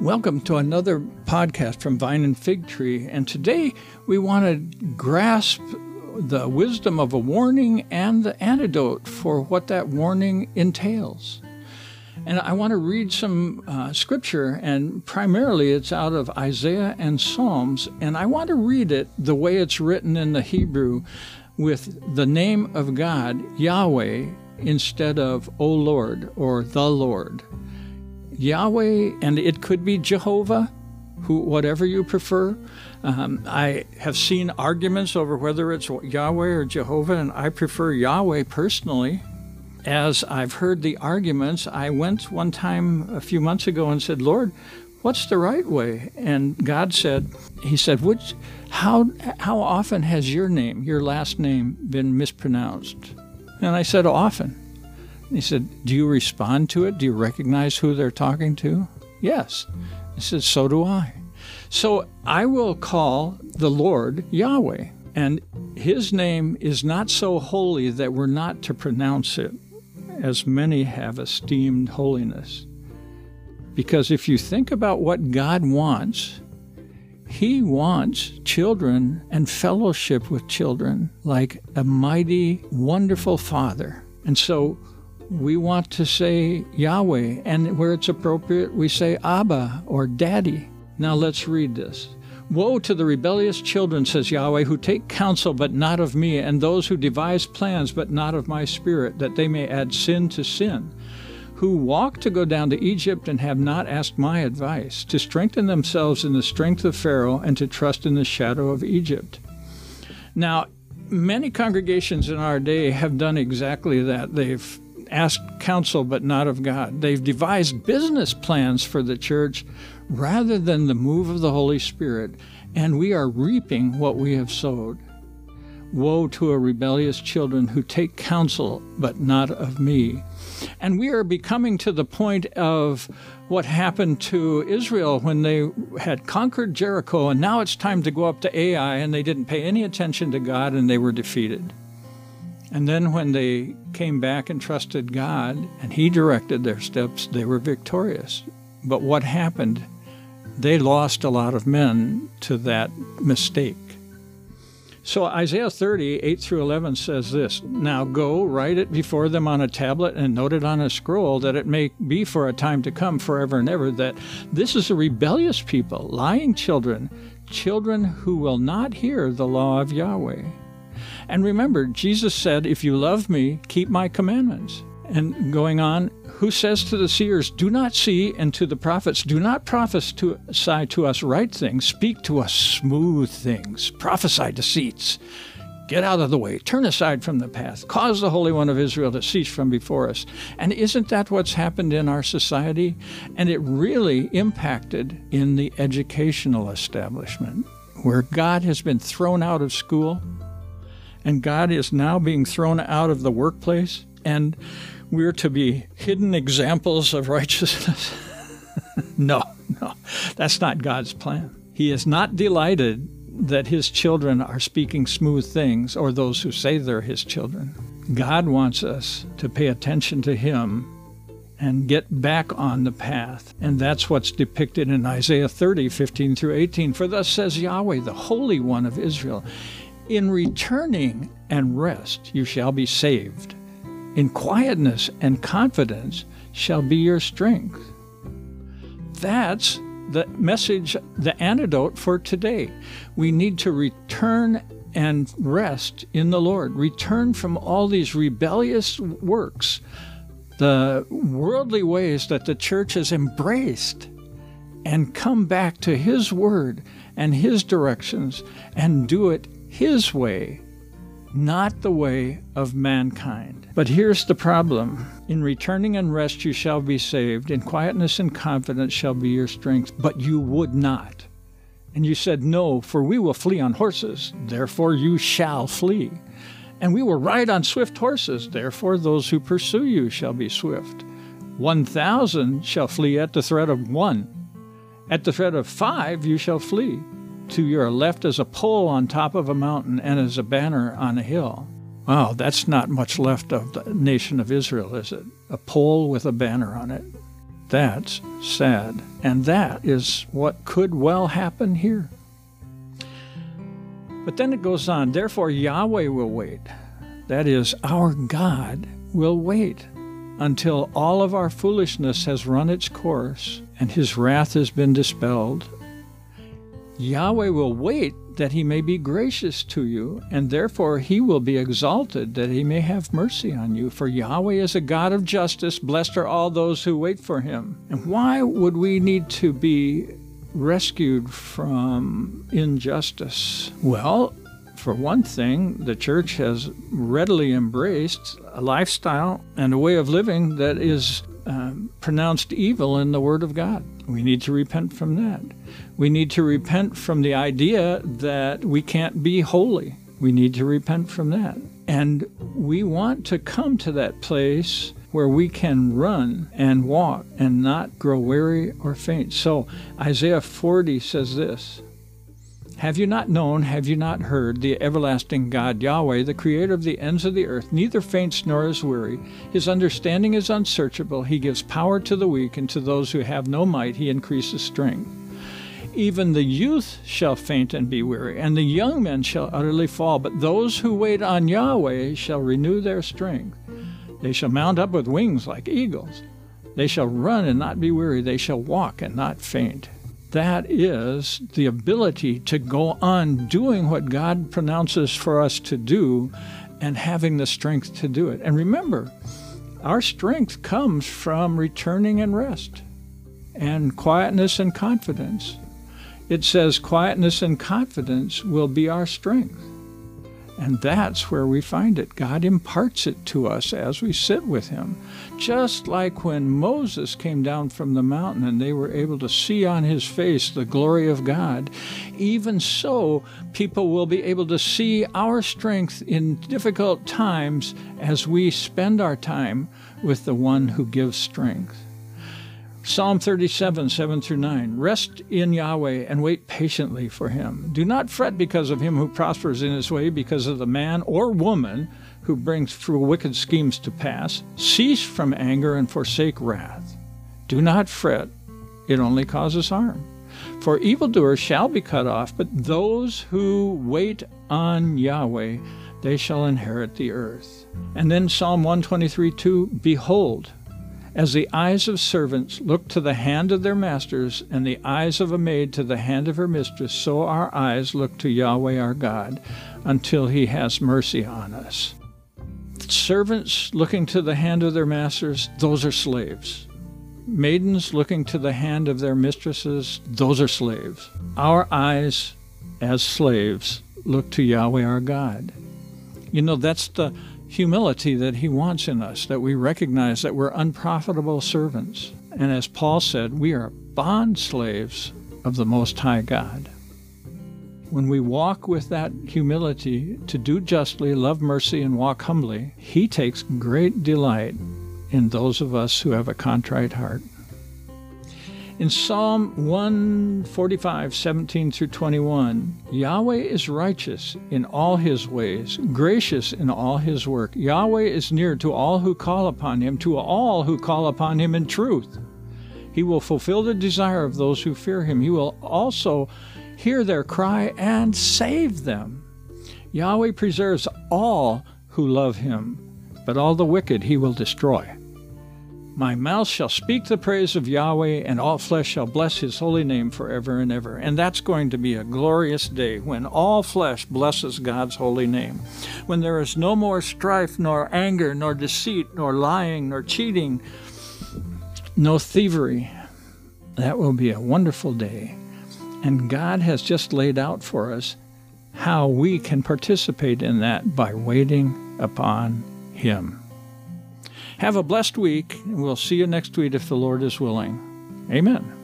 Welcome to another podcast from Vine and Fig Tree. And today we want to grasp the wisdom of a warning and the antidote for what that warning entails. And I want to read some uh, scripture, and primarily it's out of Isaiah and Psalms. And I want to read it the way it's written in the Hebrew with the name of God, Yahweh, instead of O Lord or the Lord. Yahweh, and it could be Jehovah, who, whatever you prefer. Um, I have seen arguments over whether it's Yahweh or Jehovah, and I prefer Yahweh personally. As I've heard the arguments, I went one time a few months ago and said, Lord, what's the right way? And God said, He said, which, how, how often has your name, your last name, been mispronounced? And I said, often. He said, Do you respond to it? Do you recognize who they're talking to? Yes. He said, So do I. So I will call the Lord Yahweh. And his name is not so holy that we're not to pronounce it, as many have esteemed holiness. Because if you think about what God wants, he wants children and fellowship with children like a mighty, wonderful Father. And so we want to say Yahweh, and where it's appropriate, we say Abba or Daddy. Now let's read this. Woe to the rebellious children, says Yahweh, who take counsel but not of me, and those who devise plans but not of my spirit, that they may add sin to sin, who walk to go down to Egypt and have not asked my advice, to strengthen themselves in the strength of Pharaoh and to trust in the shadow of Egypt. Now, many congregations in our day have done exactly that. They've asked counsel but not of God. They've devised business plans for the church rather than the move of the Holy Spirit, and we are reaping what we have sowed. Woe to a rebellious children who take counsel but not of me. And we are becoming to the point of what happened to Israel when they had conquered Jericho, and now it's time to go up to Ai, and they didn't pay any attention to God and they were defeated. And then when they came back and trusted God and He directed their steps, they were victorious. But what happened? They lost a lot of men to that mistake. So Isaiah 30, 8 through 11 says this Now go, write it before them on a tablet and note it on a scroll, that it may be for a time to come, forever and ever, that this is a rebellious people, lying children, children who will not hear the law of Yahweh. And remember, Jesus said, If you love me, keep my commandments. And going on, who says to the seers, Do not see, and to the prophets, Do not prophesy to us right things, speak to us smooth things, prophesy deceits. Get out of the way, turn aside from the path, cause the Holy One of Israel to cease from before us. And isn't that what's happened in our society? And it really impacted in the educational establishment, where God has been thrown out of school and God is now being thrown out of the workplace, and we're to be hidden examples of righteousness. no, no, that's not God's plan. He is not delighted that his children are speaking smooth things or those who say they're his children. God wants us to pay attention to him and get back on the path. And that's what's depicted in Isaiah 30, 15 through 18. For thus says Yahweh, the Holy One of Israel in returning and rest you shall be saved. In quietness and confidence shall be your strength. That's the message, the antidote for today. We need to return and rest in the Lord. Return from all these rebellious works, the worldly ways that the church has embraced, and come back to His Word and His directions and do it his way, not the way of mankind. But here's the problem In returning and rest you shall be saved, in quietness and confidence shall be your strength, but you would not. And you said, No, for we will flee on horses, therefore you shall flee. And we will ride on swift horses, therefore those who pursue you shall be swift. One thousand shall flee at the threat of one, at the threat of five you shall flee. To your left is a pole on top of a mountain and is a banner on a hill. Wow, that's not much left of the nation of Israel, is it? A pole with a banner on it. That's sad. And that is what could well happen here. But then it goes on, therefore Yahweh will wait. That is, our God will wait until all of our foolishness has run its course and his wrath has been dispelled. Yahweh will wait that he may be gracious to you, and therefore he will be exalted, that he may have mercy on you. For Yahweh is a God of justice. Blessed are all those who wait for him. And why would we need to be rescued from injustice? Well, for one thing, the church has readily embraced a lifestyle and a way of living that is um, pronounced evil in the Word of God. We need to repent from that. We need to repent from the idea that we can't be holy. We need to repent from that. And we want to come to that place where we can run and walk and not grow weary or faint. So Isaiah 40 says this have you not known, have you not heard, the everlasting God Yahweh, the creator of the ends of the earth, neither faints nor is weary? His understanding is unsearchable. He gives power to the weak, and to those who have no might, he increases strength. Even the youth shall faint and be weary, and the young men shall utterly fall. But those who wait on Yahweh shall renew their strength. They shall mount up with wings like eagles. They shall run and not be weary. They shall walk and not faint that is the ability to go on doing what God pronounces for us to do and having the strength to do it. And remember, our strength comes from returning and rest and quietness and confidence. It says quietness and confidence will be our strength. And that's where we find it. God imparts it to us as we sit with Him. Just like when Moses came down from the mountain and they were able to see on his face the glory of God, even so, people will be able to see our strength in difficult times as we spend our time with the one who gives strength. Psalm 37, 7 through 9. Rest in Yahweh and wait patiently for him. Do not fret because of him who prospers in his way, because of the man or woman who brings through wicked schemes to pass. Cease from anger and forsake wrath. Do not fret, it only causes harm. For evildoers shall be cut off, but those who wait on Yahweh, they shall inherit the earth. And then Psalm 123 2 Behold, as the eyes of servants look to the hand of their masters, and the eyes of a maid to the hand of her mistress, so our eyes look to Yahweh our God until he has mercy on us. Servants looking to the hand of their masters, those are slaves. Maidens looking to the hand of their mistresses, those are slaves. Our eyes, as slaves, look to Yahweh our God. You know, that's the humility that He wants in us, that we recognize that we're unprofitable servants. And as Paul said, we are bond slaves of the Most High God. When we walk with that humility to do justly, love mercy, and walk humbly, He takes great delight in those of us who have a contrite heart. In Psalm 145, 17 through 21, Yahweh is righteous in all his ways, gracious in all his work. Yahweh is near to all who call upon him, to all who call upon him in truth. He will fulfill the desire of those who fear him. He will also hear their cry and save them. Yahweh preserves all who love him, but all the wicked he will destroy. My mouth shall speak the praise of Yahweh, and all flesh shall bless his holy name forever and ever. And that's going to be a glorious day when all flesh blesses God's holy name. When there is no more strife, nor anger, nor deceit, nor lying, nor cheating, no thievery. That will be a wonderful day. And God has just laid out for us how we can participate in that by waiting upon Him. Have a blessed week, and we'll see you next week if the Lord is willing. Amen.